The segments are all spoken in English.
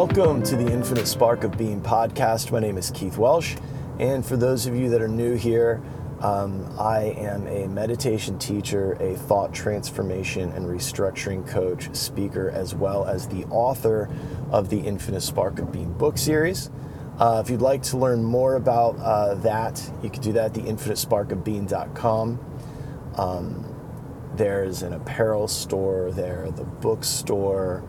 Welcome to the Infinite Spark of Being podcast. My name is Keith Welsh. And for those of you that are new here, um, I am a meditation teacher, a thought transformation and restructuring coach, speaker, as well as the author of the Infinite Spark of Being book series. Uh, if you'd like to learn more about uh, that, you can do that at theinfinitesparkofbeing.com. Um, there's an apparel store there, the bookstore.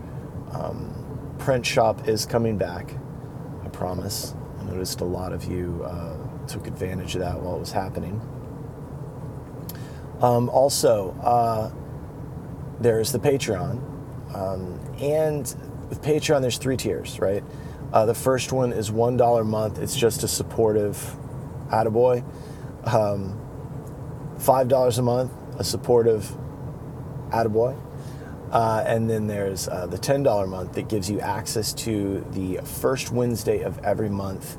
Um, print shop is coming back, I promise. I noticed a lot of you uh, took advantage of that while it was happening. Um, also, uh, there's the Patreon. Um, and with Patreon, there's three tiers, right? Uh, the first one is $1 a month. It's just a supportive attaboy. Um, $5 a month, a supportive attaboy. Uh, and then there's uh, the $10 month that gives you access to the first Wednesday of every month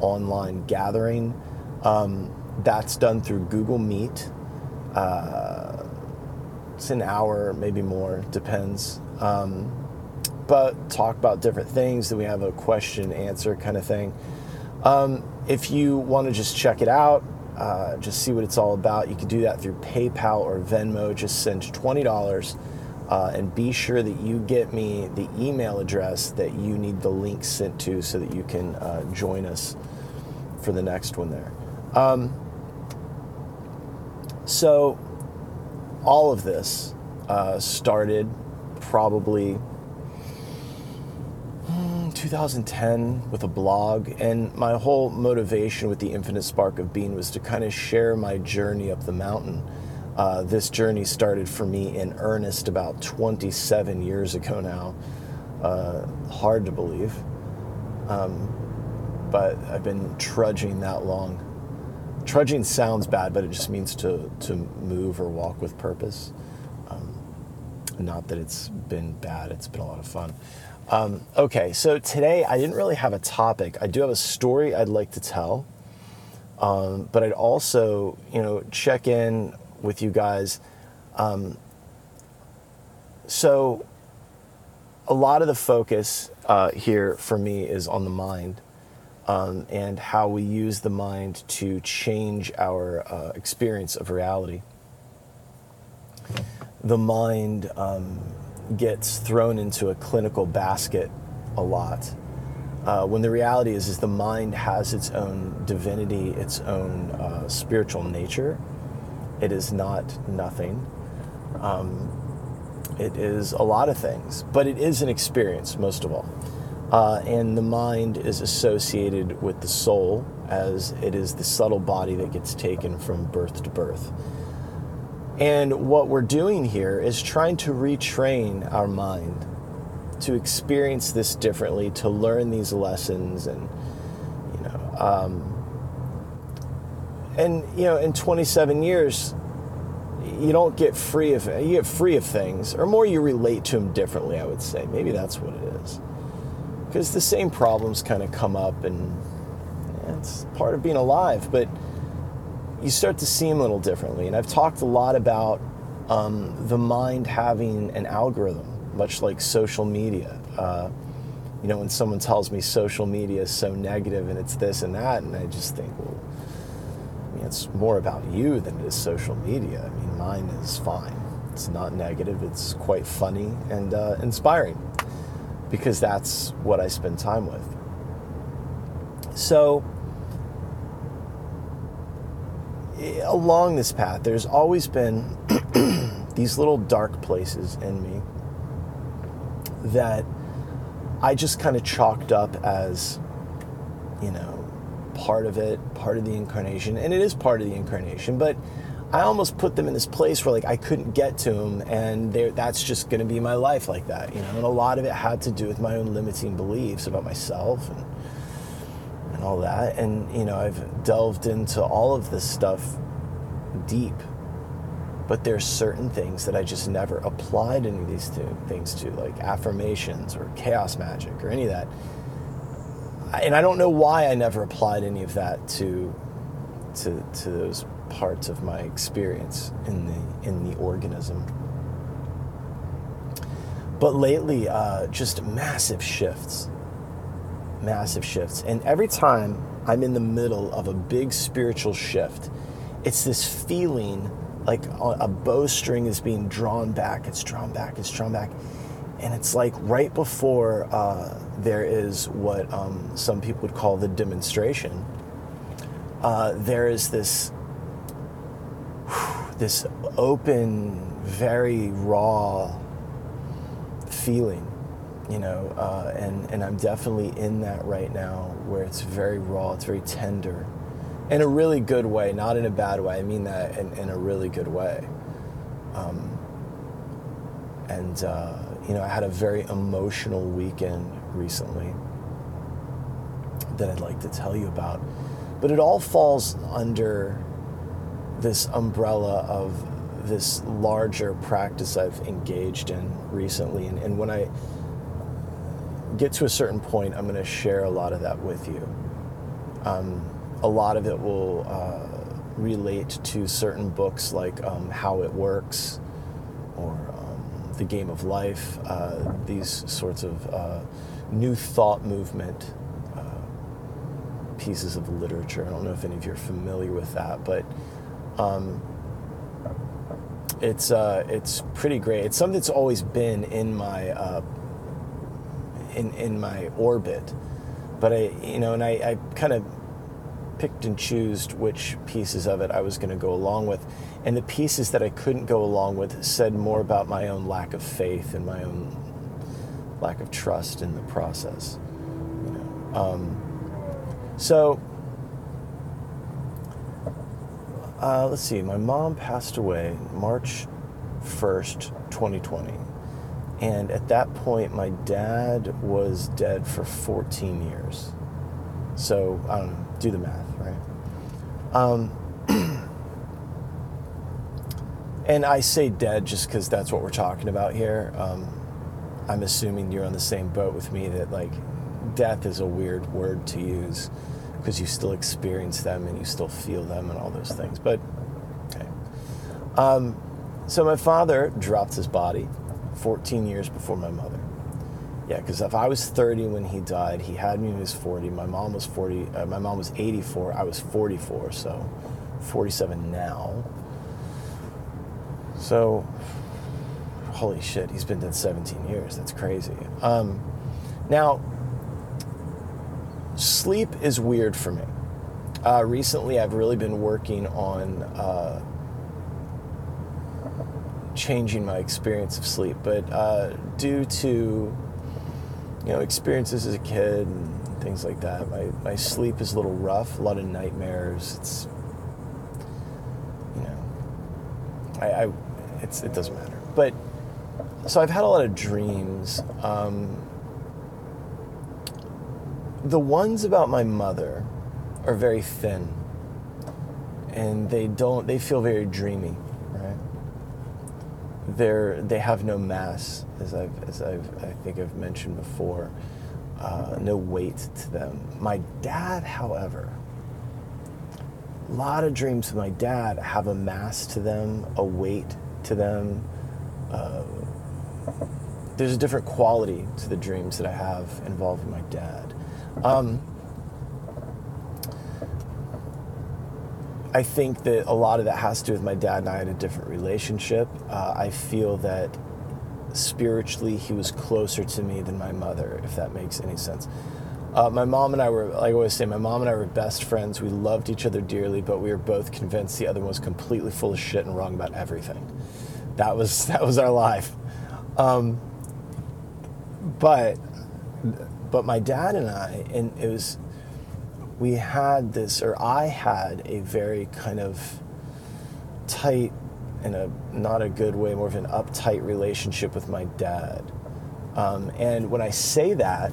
online gathering. Um, that's done through Google Meet. Uh, it's an hour, maybe more, depends. Um, but talk about different things. Then we have a question answer kind of thing. Um, if you want to just check it out, uh, just see what it's all about, you can do that through PayPal or Venmo. Just send $20 uh, and be sure that you get me the email address that you need the link sent to so that you can uh, join us for the next one there. Um, so, all of this uh, started probably hmm, 2010 with a blog, and my whole motivation with the Infinite Spark of Being was to kind of share my journey up the mountain. Uh, this journey started for me in earnest about 27 years ago now. Uh, hard to believe. Um, but I've been trudging that long. Trudging sounds bad, but it just means to, to move or walk with purpose. Um, not that it's been bad, it's been a lot of fun. Um, okay, so today I didn't really have a topic. I do have a story I'd like to tell, um, but I'd also, you know, check in with you guys. Um, so, a lot of the focus uh, here for me is on the mind um, and how we use the mind to change our uh, experience of reality. The mind um, gets thrown into a clinical basket a lot. Uh, when the reality is, is the mind has its own divinity, its own uh, spiritual nature, it is not nothing. Um, it is a lot of things, but it is an experience, most of all. Uh, and the mind is associated with the soul, as it is the subtle body that gets taken from birth to birth. And what we're doing here is trying to retrain our mind to experience this differently, to learn these lessons, and you know, um, and you know in 27 years you don't get free of you get free of things or more you relate to them differently i would say. Maybe that's what it is. Because the same problems kind of come up and it's part of being alive but you start to see them a little differently. And i've talked a lot about um, the mind having an algorithm much like social media. Uh, you know when someone tells me social media is so negative and it's this and that and i just think well it's more about you than it is social media. I mean, mine is fine. It's not negative. It's quite funny and uh, inspiring because that's what I spend time with. So, along this path, there's always been these little dark places in me that I just kind of chalked up as, you know, part of it, part of the incarnation, and it is part of the incarnation, but I almost put them in this place where like I couldn't get to them, and that's just going to be my life like that, you know. And a lot of it had to do with my own limiting beliefs about myself and and all that. And you know, I've delved into all of this stuff deep, but there's certain things that I just never applied any of these two things to, like affirmations or chaos magic or any of that and I don't know why I never applied any of that to to to those parts of my experience in the in the organism. But lately, uh, just massive shifts, massive shifts. And every time I'm in the middle of a big spiritual shift, it's this feeling like a bowstring is being drawn back, it's drawn back, it's drawn back. And it's like right before uh, there is what um, some people would call the demonstration, uh, there is this, this open, very raw feeling you know, uh, and, and I'm definitely in that right now where it's very raw, it's very tender, in a really good way, not in a bad way. I mean that in, in a really good way. Um, and, uh, you know, I had a very emotional weekend recently that I'd like to tell you about. But it all falls under this umbrella of this larger practice I've engaged in recently. And, and when I get to a certain point, I'm going to share a lot of that with you. Um, a lot of it will uh, relate to certain books like um, How It Works or um, The Game of Life, uh, these sorts of uh, new thought movement uh, pieces of literature. I don't know if any of you are familiar with that, but um, it's, uh, it's pretty great. It's something that's always been in my uh, in, in my orbit. But I, you know, and I, I kind of picked and chose which pieces of it I was going to go along with. And the pieces that I couldn't go along with said more about my own lack of faith and my own lack of trust in the process. You know? Um, so, uh, let's see, my mom passed away March 1st, 2020. And at that point, my dad was dead for 14 years. So, don't know, do the math, right? Um, and I say dead just because that's what we're talking about here. Um, I'm assuming you're on the same boat with me that, like, death is a weird word to use because you still experience them and you still feel them and all those things. But, okay. Um, so, my father dropped his body 14 years before my mother. Yeah, because if I was 30 when he died, he had me when he was 40. My mom was 40. Uh, my mom was 84. I was 44, so 47 now. So, holy shit, he's been dead 17 years. That's crazy. Um, now, sleep is weird for me. Uh, recently, I've really been working on. Uh, changing my experience of sleep, but uh, due to you know experiences as a kid and things like that, my, my sleep is a little rough. A lot of nightmares. It's you know, I, I it's it doesn't matter. But so I've had a lot of dreams. Um, the ones about my mother are very thin, and they don't. They feel very dreamy right? they're they have no mass, as I've as I've I think I've mentioned before, uh, no weight to them. My dad, however, a lot of dreams of my dad have a mass to them, a weight to them. Uh, there's a different quality to the dreams that I have involving my dad. Um, I think that a lot of that has to do with my dad and I had a different relationship. Uh, I feel that spiritually he was closer to me than my mother, if that makes any sense. Uh, my mom and I were, like I always say, my mom and I were best friends. We loved each other dearly, but we were both convinced the other one was completely full of shit and wrong about everything. That was that was our life. Um, but but my dad and I, and it was we had this, or I had a very kind of tight, in a not a good way, more of an uptight relationship with my dad. Um, and when I say that,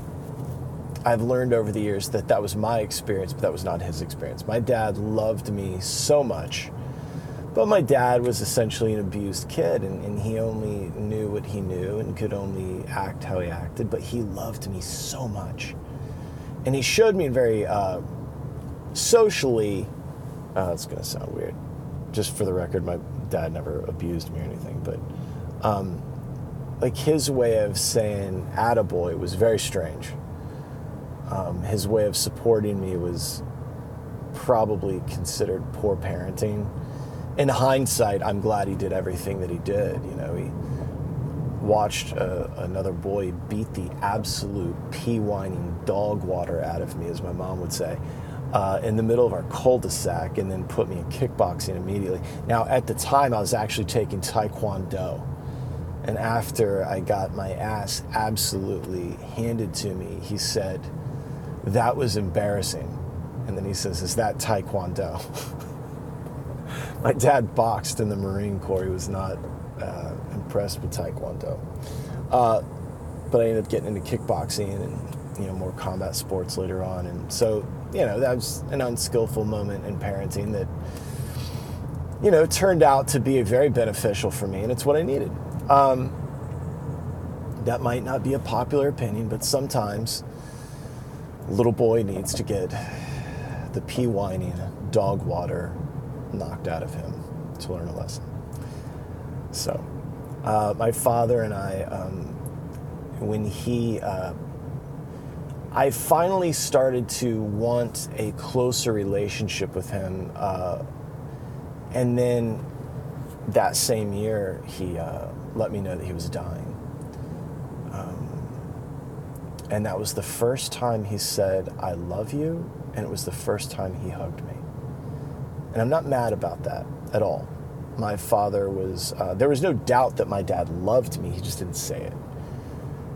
I've learned over the years that that was my experience, but that was not his experience. My dad loved me so much, but my dad was essentially an abused kid, and, and he only knew what he knew and could only act how he acted, but he loved me so much and he showed me very uh, socially. Uh, it's gonna sound weird. Just for the record, my dad never abused me or anything, but um, like his way of saying "attaboy" was very strange. Um, his way of supporting me was probably considered poor parenting. In hindsight, I'm glad he did everything that he did. You know, he watched uh, another boy beat the absolute pee whining dog water out of me, as my mom would say, uh, in the middle of our cul de sac and then put me in kickboxing immediately. Now, at the time, I was actually taking Taekwondo. And after I got my ass absolutely handed to me, he said, That was embarrassing. And then he says, Is that Taekwondo? my dad boxed in the Marine Corps. He was not uh, impressed with Taekwondo. Uh, but I ended up getting into kickboxing and you know more combat sports later on, and so you know that was an unskillful moment in parenting that you know turned out to be very beneficial for me, and it's what I needed. Um, that might not be a popular opinion, but sometimes a little boy needs to get the pee whining dog water knocked out of him to learn a lesson. So, uh, my father and I, um, when he, uh, I finally started to want a closer relationship with him. Uh, and then that same year, he uh, let me know that he was dying. Um, and that was the first time he said, I love you. And it was the first time he hugged me. And I'm not mad about that at all my father was, uh, there was no doubt that my dad loved me, he just didn't say it.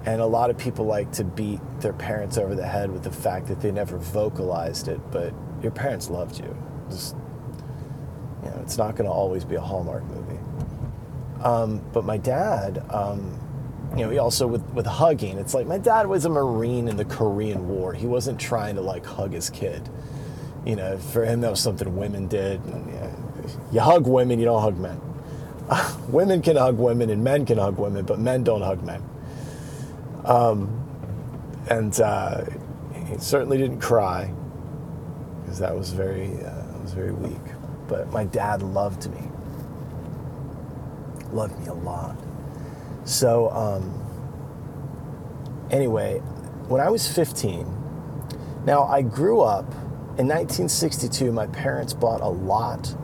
And a lot of people like to beat their parents over the head with the fact that they never vocalized it, but your parents loved you. Just, you know, it's not going to always be a Hallmark movie. Um, but my dad, um, you know, he also with, with hugging, it's like my dad was a Marine in the Korean War. He wasn't trying to like hug his kid. You know, for him, that was something women did. And, you know, you hug women, you don't hug men. women can hug women and men can hug women, but men don't hug men. Um, and uh, he certainly didn't cry because that was very, uh, was very weak. But my dad loved me, loved me a lot. So um, anyway, when I was 15, now I grew up in 1962. My parents bought a lot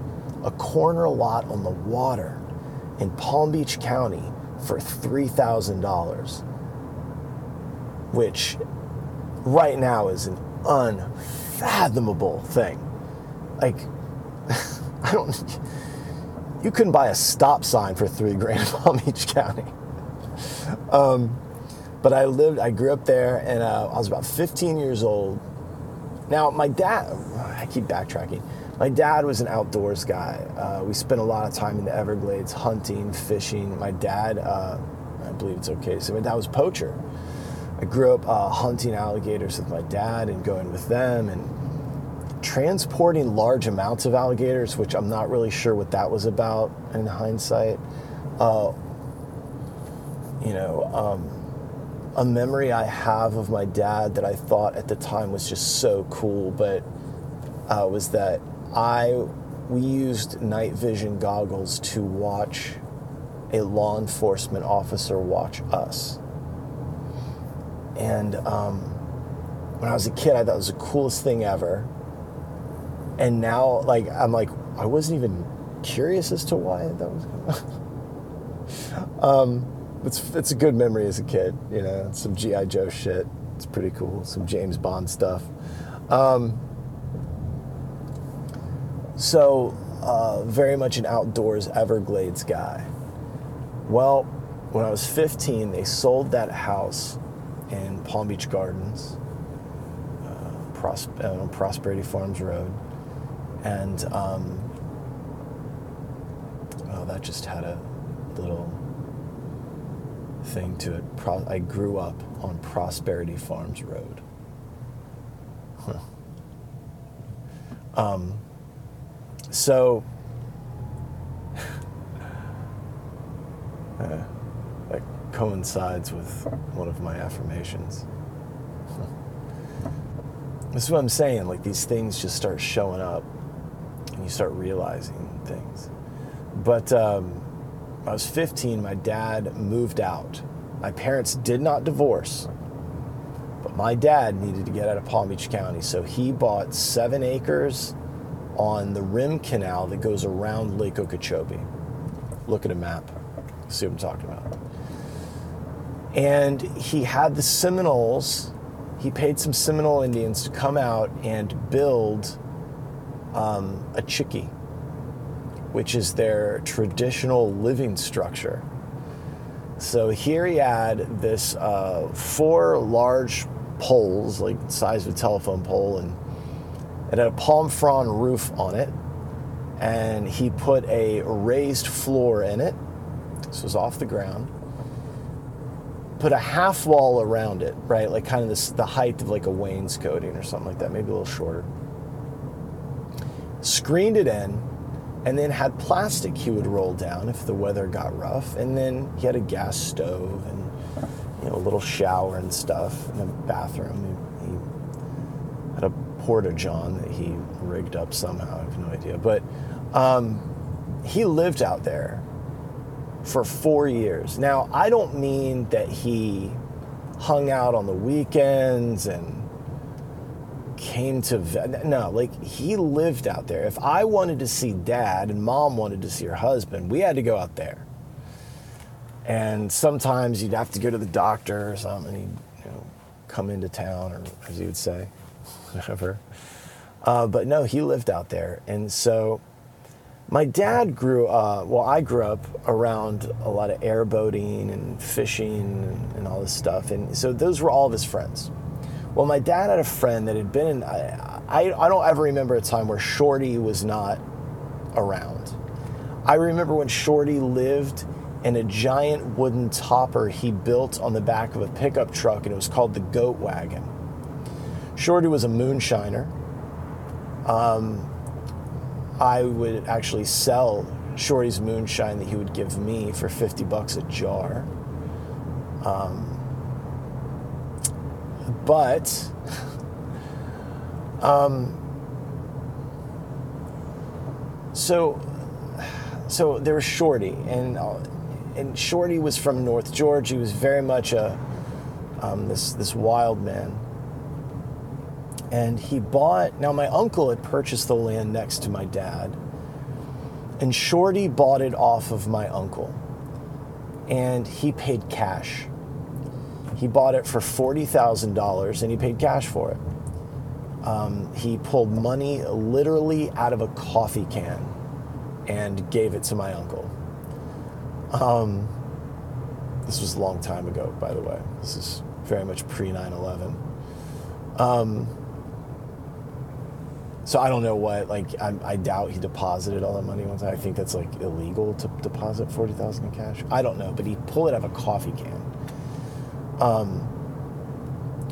a corner lot on the water in Palm Beach County for $3,000, which right now is an unfathomable thing. Like, I don't, you couldn't buy a stop sign for three grand in Palm Beach County. Um, but I lived, I grew up there, and uh, I was about 15 years old. Now, my dad, I keep backtracking my dad was an outdoors guy. Uh, we spent a lot of time in the Everglades hunting, fishing. My dad, uh, I believe it's okay So my dad was poacher. I grew up uh, hunting alligators with my dad and going with them and transporting large amounts of alligators, which I'm not really sure what that was about in hindsight. Uh, you know, um, a memory I have of my dad that I thought at the time was just so cool, but uh, was that I we used night vision goggles to watch a law enforcement officer watch us. And um, when I was a kid, I thought it was the coolest thing ever. And now, like, I'm like, I wasn't even curious as to why that was. um, it's it's a good memory as a kid, you know. Some GI Joe shit. It's pretty cool. Some James Bond stuff. Um, so, uh, very much an outdoors Everglades guy. Well, when I was 15, they sold that house in Palm Beach Gardens, uh, Pros- uh, Prosperity Farms Road. And um, oh, that just had a little thing to it. Pro- I grew up on Prosperity Farms Road. Huh. Um, so, uh, that coincides with one of my affirmations. this is what I'm saying. Like these things just start showing up, and you start realizing things. But um, I was 15. My dad moved out. My parents did not divorce. But my dad needed to get out of Palm Beach County, so he bought seven acres on the rim canal that goes around Lake Okeechobee. Look at a map, see what I'm talking about. And he had the Seminoles, he paid some Seminole Indians to come out and build um, a chickee, which is their traditional living structure. So here he had this uh, four large poles, like the size of a telephone pole, and it had a palm frond roof on it. And he put a raised floor in it. This was off the ground. Put a half wall around it, right? Like kind of this, the height of like a wainscoting or something like that, maybe a little shorter. Screened it in, and then had plastic he would roll down if the weather got rough. And then he had a gas stove and you know a little shower and stuff and a bathroom. He, he had a porta john that he rigged up somehow. I have no idea, but um, he lived out there for four years. Now I don't mean that he hung out on the weekends and came to no like he lived out there. If i wanted to see dad and mom wanted to see her husband we had to go out there. And sometimes you'd have to go to the doctor or something he'd you know, come into town or as he would say whatever. Uh, but no he lived out there. And so my dad grew uh, well i grew up around a lot of airboating and fishing and, and all this stuff. And so those were all of his friends well, my dad had a friend that had been in. I, I, I don't ever remember a time where Shorty was not around. I remember when Shorty lived in a giant wooden topper he built on the back of a pickup truck, and it was called the Goat Wagon. Shorty was a moonshiner. Um, I would actually sell Shorty's moonshine that he would give me for 50 bucks a jar. Um, but um, so so there was Shorty, and uh, and Shorty was from North Georgia. He was very much a um, this this wild man, and he bought. Now my uncle had purchased the land next to my dad, and Shorty bought it off of my uncle, and he paid cash. He bought it for $40,000 and he paid cash for it. Um, he pulled money literally out of a coffee can and gave it to my uncle. Um, this was a long time ago, by the way. This is very much pre 9 11. Um, so I don't know what, like, I, I, doubt he deposited all that money once. I think that's like illegal to deposit 40000 in cash. I don't know, but he pulled it out of a coffee can. Um,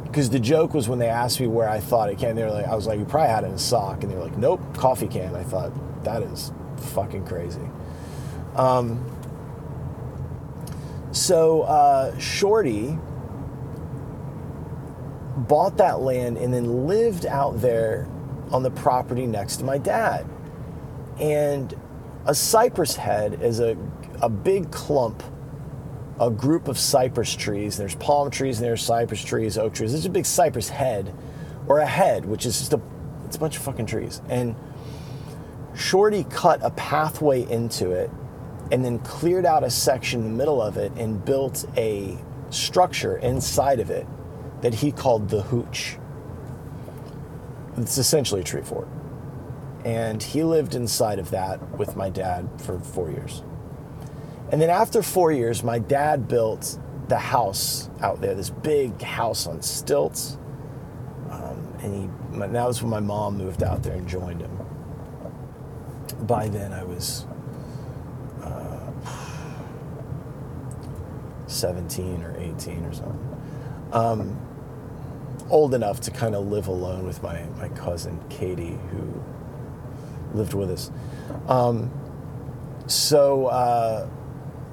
because the joke was when they asked me where I thought it came, they were like, I was like, you probably had it in a sock, and they were like, nope, coffee can. I thought that is fucking crazy. Um, so uh, Shorty bought that land and then lived out there on the property next to my dad. And a cypress head is a, a big clump a group of cypress trees. There's palm trees and there's cypress trees, oak trees. There's a big cypress head, or a head, which is just a it's a bunch of fucking trees. And Shorty cut a pathway into it, and then cleared out a section in the middle of it and built a structure inside of it that he called the hooch. It's essentially a tree fort. And he lived inside of that with my dad for four years. And then after four years, my dad built the house out there, this big house on stilts. Um, and he, that was when my mom moved out there and joined him. By then, I was uh, 17 or 18 or something. Um, old enough to kind of live alone with my, my cousin Katie, who lived with us. Um, so, uh,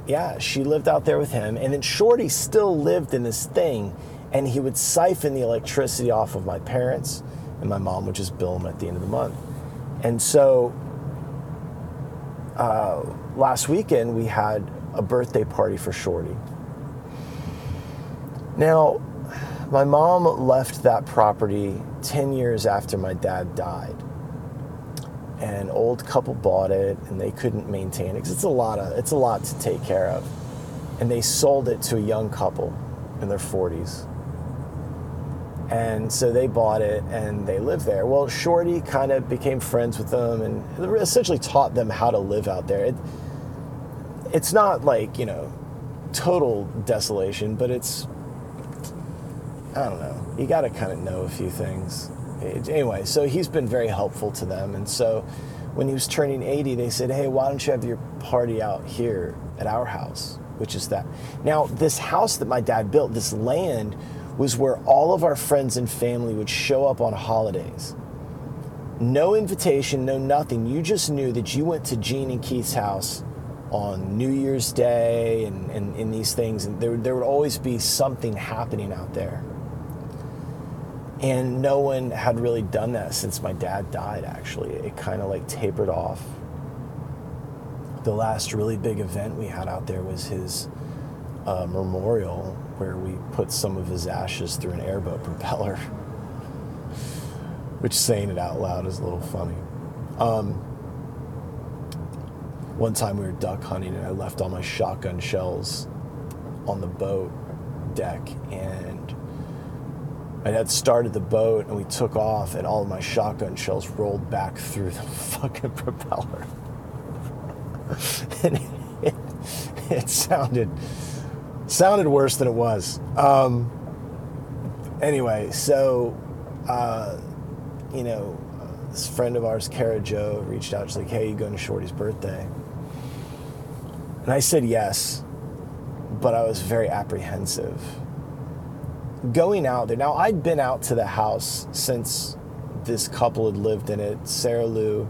yeah, she lived out there with him. And then Shorty still lived in this thing, and he would siphon the electricity off of my parents, and my mom would just bill him at the end of the month. And so uh, last weekend, we had a birthday party for Shorty. Now, my mom left that property 10 years after my dad died. An old couple bought it and they couldn't maintain it because it's a lot of it's a lot to take care of. And they sold it to a young couple in their 40s. And so they bought it and they lived there. Well, Shorty kind of became friends with them and essentially taught them how to live out there. It, it's not like, you know, total desolation, but it's I don't know. You got to kind of know a few things. Anyway, so he's been very helpful to them. And so when he was turning 80, they said, hey, why don't you have your party out here at our house, which is that. Now, this house that my dad built, this land, was where all of our friends and family would show up on holidays. No invitation, no nothing. You just knew that you went to Gene and Keith's house on New Year's Day and, and, these things, and there, there would always be something happening out there. And no one had really done that since my dad died, actually. It kind of like tapered off. The last really big event we had out there was his uh, memorial, where we put some of his ashes through an airboat propeller. Which saying it out loud is a little funny. Um, one time we were duck hunting and I left all my shotgun shells on the boat deck and I had started the boat and we took off, and all of my shotgun shells rolled back through the fucking propeller. and it, it, sounded sounded worse than it was. Um, anyway, so uh, you know, this friend of ours, Kara Joe, reached out. She's like, "Hey, you going to Shorty's birthday?" And I said yes, but I was very apprehensive going out there. Now, I'd been out to the house since this couple had lived in it. Sarah Lou,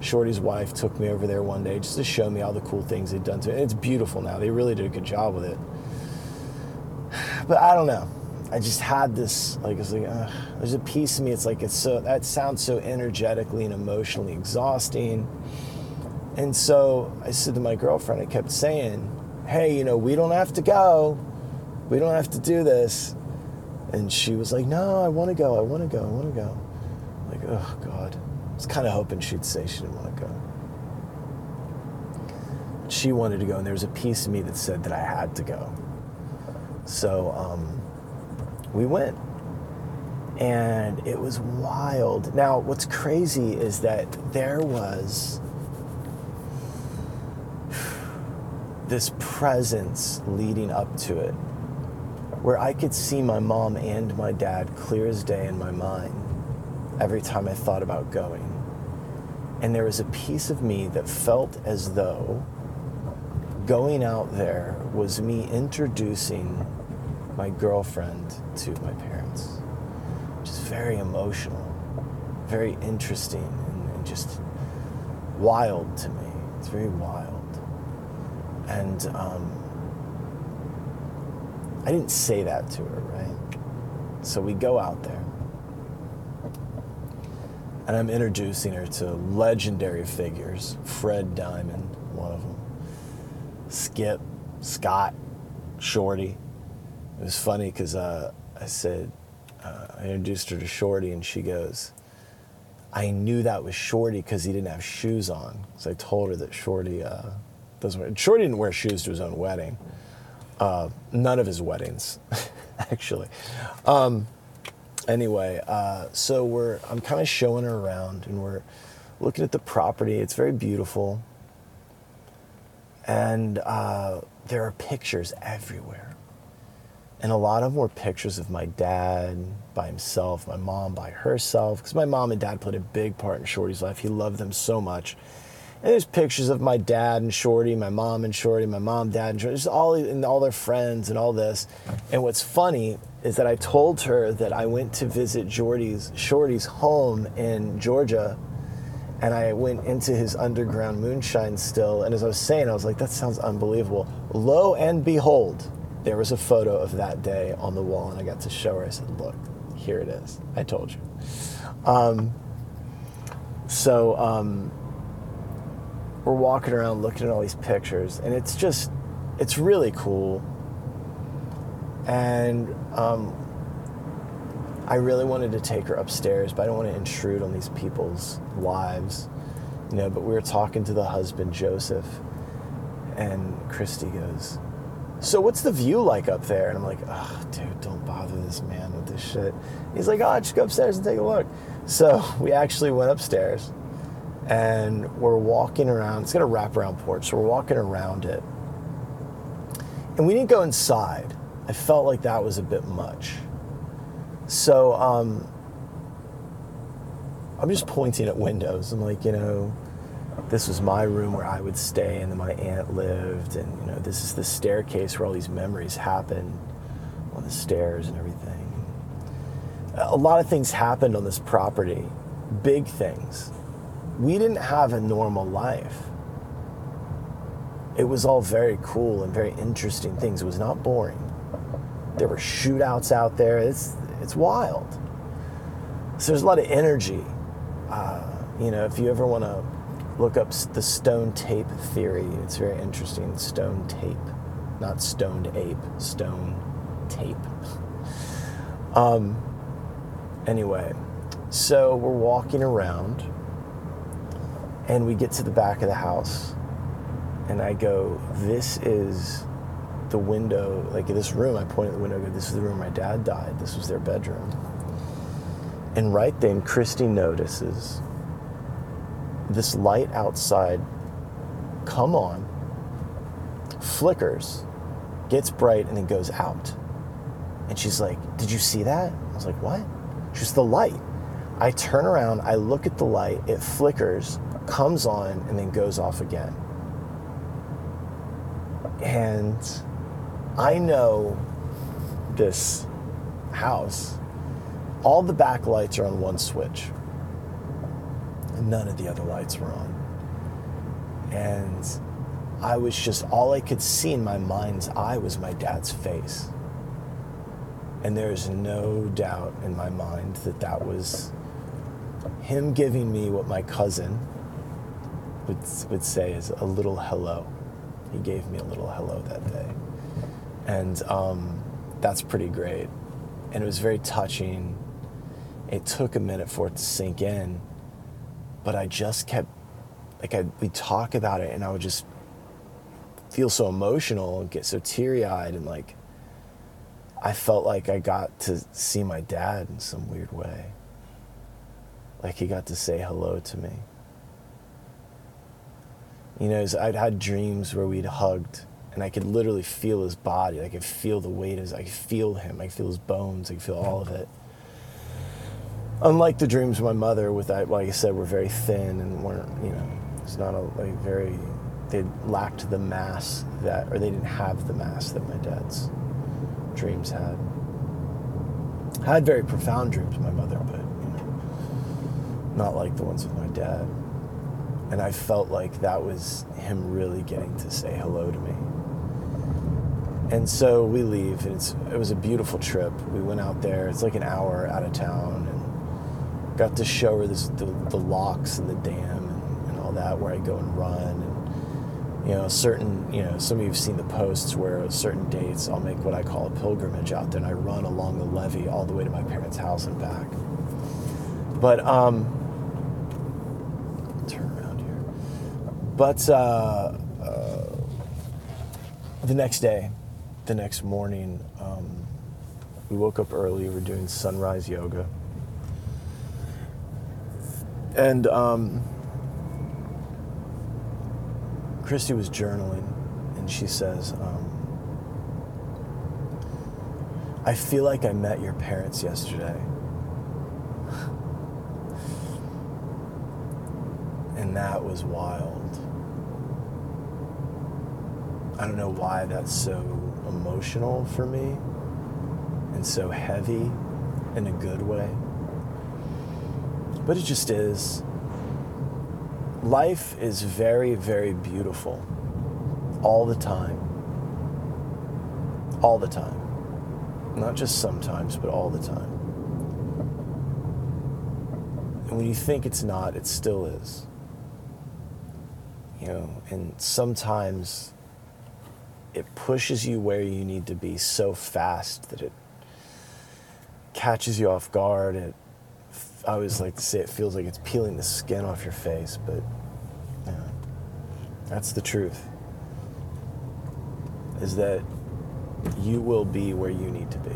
Shorty's wife, took me over there one day just to show me all the cool things they'd done to it. And it's beautiful now. They really did a good job with it. But I don't know. I just had this, like, it's like, uh, there's a piece of me, it's like, it's so, that sounds so energetically and emotionally exhausting. And so I said to my girlfriend, I kept saying, hey, you know, we don't have to go. We don't have to do this. And she was like, No, I want to go. I want to go. I want to go. Like, oh, God. I was kind of hoping she'd say she didn't want to go. She wanted to go, and there was a piece of me that said that I had to go. So um, we went. And it was wild. Now, what's crazy is that there was this presence leading up to it where I could see my mom and my dad clear as day in my mind every time I thought about going. And there was a piece of me that felt as though going out there was me introducing my girlfriend to my parents, which is very emotional, very interesting, and, and just wild to me. It's very wild. And, um, I didn't say that to her, right? So we go out there. And I'm introducing her to legendary figures Fred Diamond, one of them, Skip, Scott, Shorty. It was funny because uh, I said, uh, I introduced her to Shorty, and she goes, I knew that was Shorty because he didn't have shoes on. So I told her that Shorty uh, doesn't wear, Shorty didn't wear shoes to his own wedding. Uh, none of his weddings, actually. Um, anyway, uh, so we're I'm kind of showing her around, and we're looking at the property. It's very beautiful, and uh, there are pictures everywhere, and a lot of them were pictures of my dad by himself, my mom by herself, because my mom and dad played a big part in Shorty's life. He loved them so much and there's pictures of my dad and Shorty, my mom and Shorty, my mom, dad, and Shorty, just all and all their friends and all this. And what's funny is that I told her that I went to visit Jordy's Shorty's home in Georgia, and I went into his underground moonshine still. And as I was saying, I was like, that sounds unbelievable. Lo and behold, there was a photo of that day on the wall, and I got to show her. I said, look, here it is. I told you. Um, so. Um, we're walking around looking at all these pictures, and it's just, it's really cool. And um, I really wanted to take her upstairs, but I don't want to intrude on these people's lives, you know. But we were talking to the husband, Joseph, and Christy goes, So what's the view like up there? And I'm like, Oh, dude, don't bother this man with this shit. He's like, Oh, just go upstairs and take a look. So we actually went upstairs and we're walking around. It's got a wraparound porch, so we're walking around it. And we didn't go inside. I felt like that was a bit much. So um, I'm just pointing at windows. I'm like, you know, this was my room where I would stay, and then my aunt lived, and you know, this is the staircase where all these memories happen on the stairs and everything. A lot of things happened on this property, big things. We didn't have a normal life. It was all very cool and very interesting things. It was not boring. There were shootouts out there. It's it's wild. So there's a lot of energy. Uh, you know, if you ever want to look up the stone tape theory, it's very interesting. Stone tape, not stoned ape, stone tape. um, anyway, so we're walking around and we get to the back of the house and I go, This is the window, like this room. I point at the window, I go, This is the room my dad died. This was their bedroom. And right then, Christy notices this light outside come on, flickers, gets bright, and then goes out. And she's like, Did you see that? I was like, What? She's the light. I turn around, I look at the light, it flickers, comes on, and then goes off again. And I know this house, all the back lights are on one switch. And none of the other lights were on. And I was just, all I could see in my mind's eye was my dad's face. And there's no doubt in my mind that that was him giving me what my cousin would, would say is a little hello. He gave me a little hello that day. And um, that's pretty great. And it was very touching. It took a minute for it to sink in, but I just kept, like, I, we'd talk about it and I would just feel so emotional and get so teary eyed and like, I felt like I got to see my dad in some weird way. Like he got to say hello to me. You know, I'd had dreams where we'd hugged and I could literally feel his body. I could feel the weight of I could feel him. I could feel his bones. I could feel all of it. Unlike the dreams of my mother, with that, like I said, were very thin and weren't, you know, it's not a like very, they lacked the mass that, or they didn't have the mass that my dad's dreams had. I had very profound dreams my mother, but you know, not like the ones with my dad. And I felt like that was him really getting to say hello to me. And so we leave, and it's, it was a beautiful trip. We went out there, it's like an hour out of town, and got to show her this, the, the locks and the dam and, and all that, where I go and run. And, you know, certain, you know, some of you have seen the posts where certain dates I'll make what I call a pilgrimage out there, and I run along the levee all the way to my parents' house and back. But, um, But uh, uh, the next day, the next morning, um, we woke up early. We were doing sunrise yoga. And um, Christy was journaling, and she says, um, I feel like I met your parents yesterday. and that was wild. I don't know why that's so emotional for me and so heavy in a good way. But it just is. Life is very, very beautiful all the time. All the time. Not just sometimes, but all the time. And when you think it's not, it still is. You know, and sometimes it pushes you where you need to be so fast that it catches you off guard. It, I always like to say it feels like it's peeling the skin off your face, but yeah, that's the truth. Is that you will be where you need to be,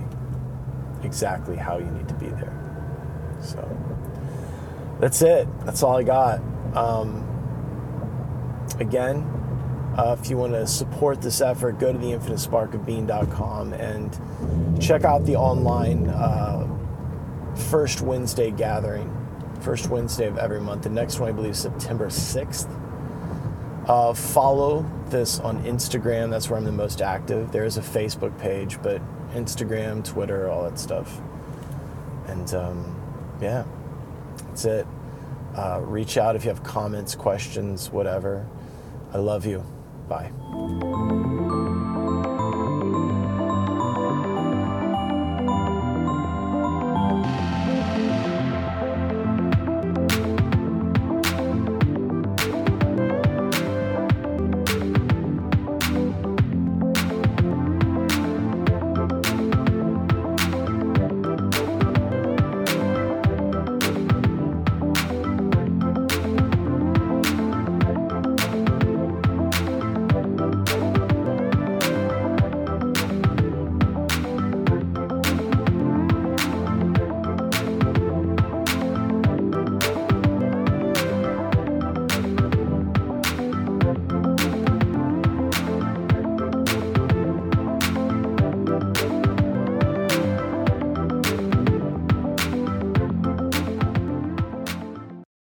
exactly how you need to be there. So that's it. That's all I got. Um, again, uh, if you want to support this effort, go to theinfinitesparkofbeing.com and check out the online uh, first Wednesday gathering, first Wednesday of every month. The next one, I believe, is September 6th. Uh, follow this on Instagram. That's where I'm the most active. There is a Facebook page, but Instagram, Twitter, all that stuff. And um, yeah, that's it. Uh, reach out if you have comments, questions, whatever. I love you. Bye.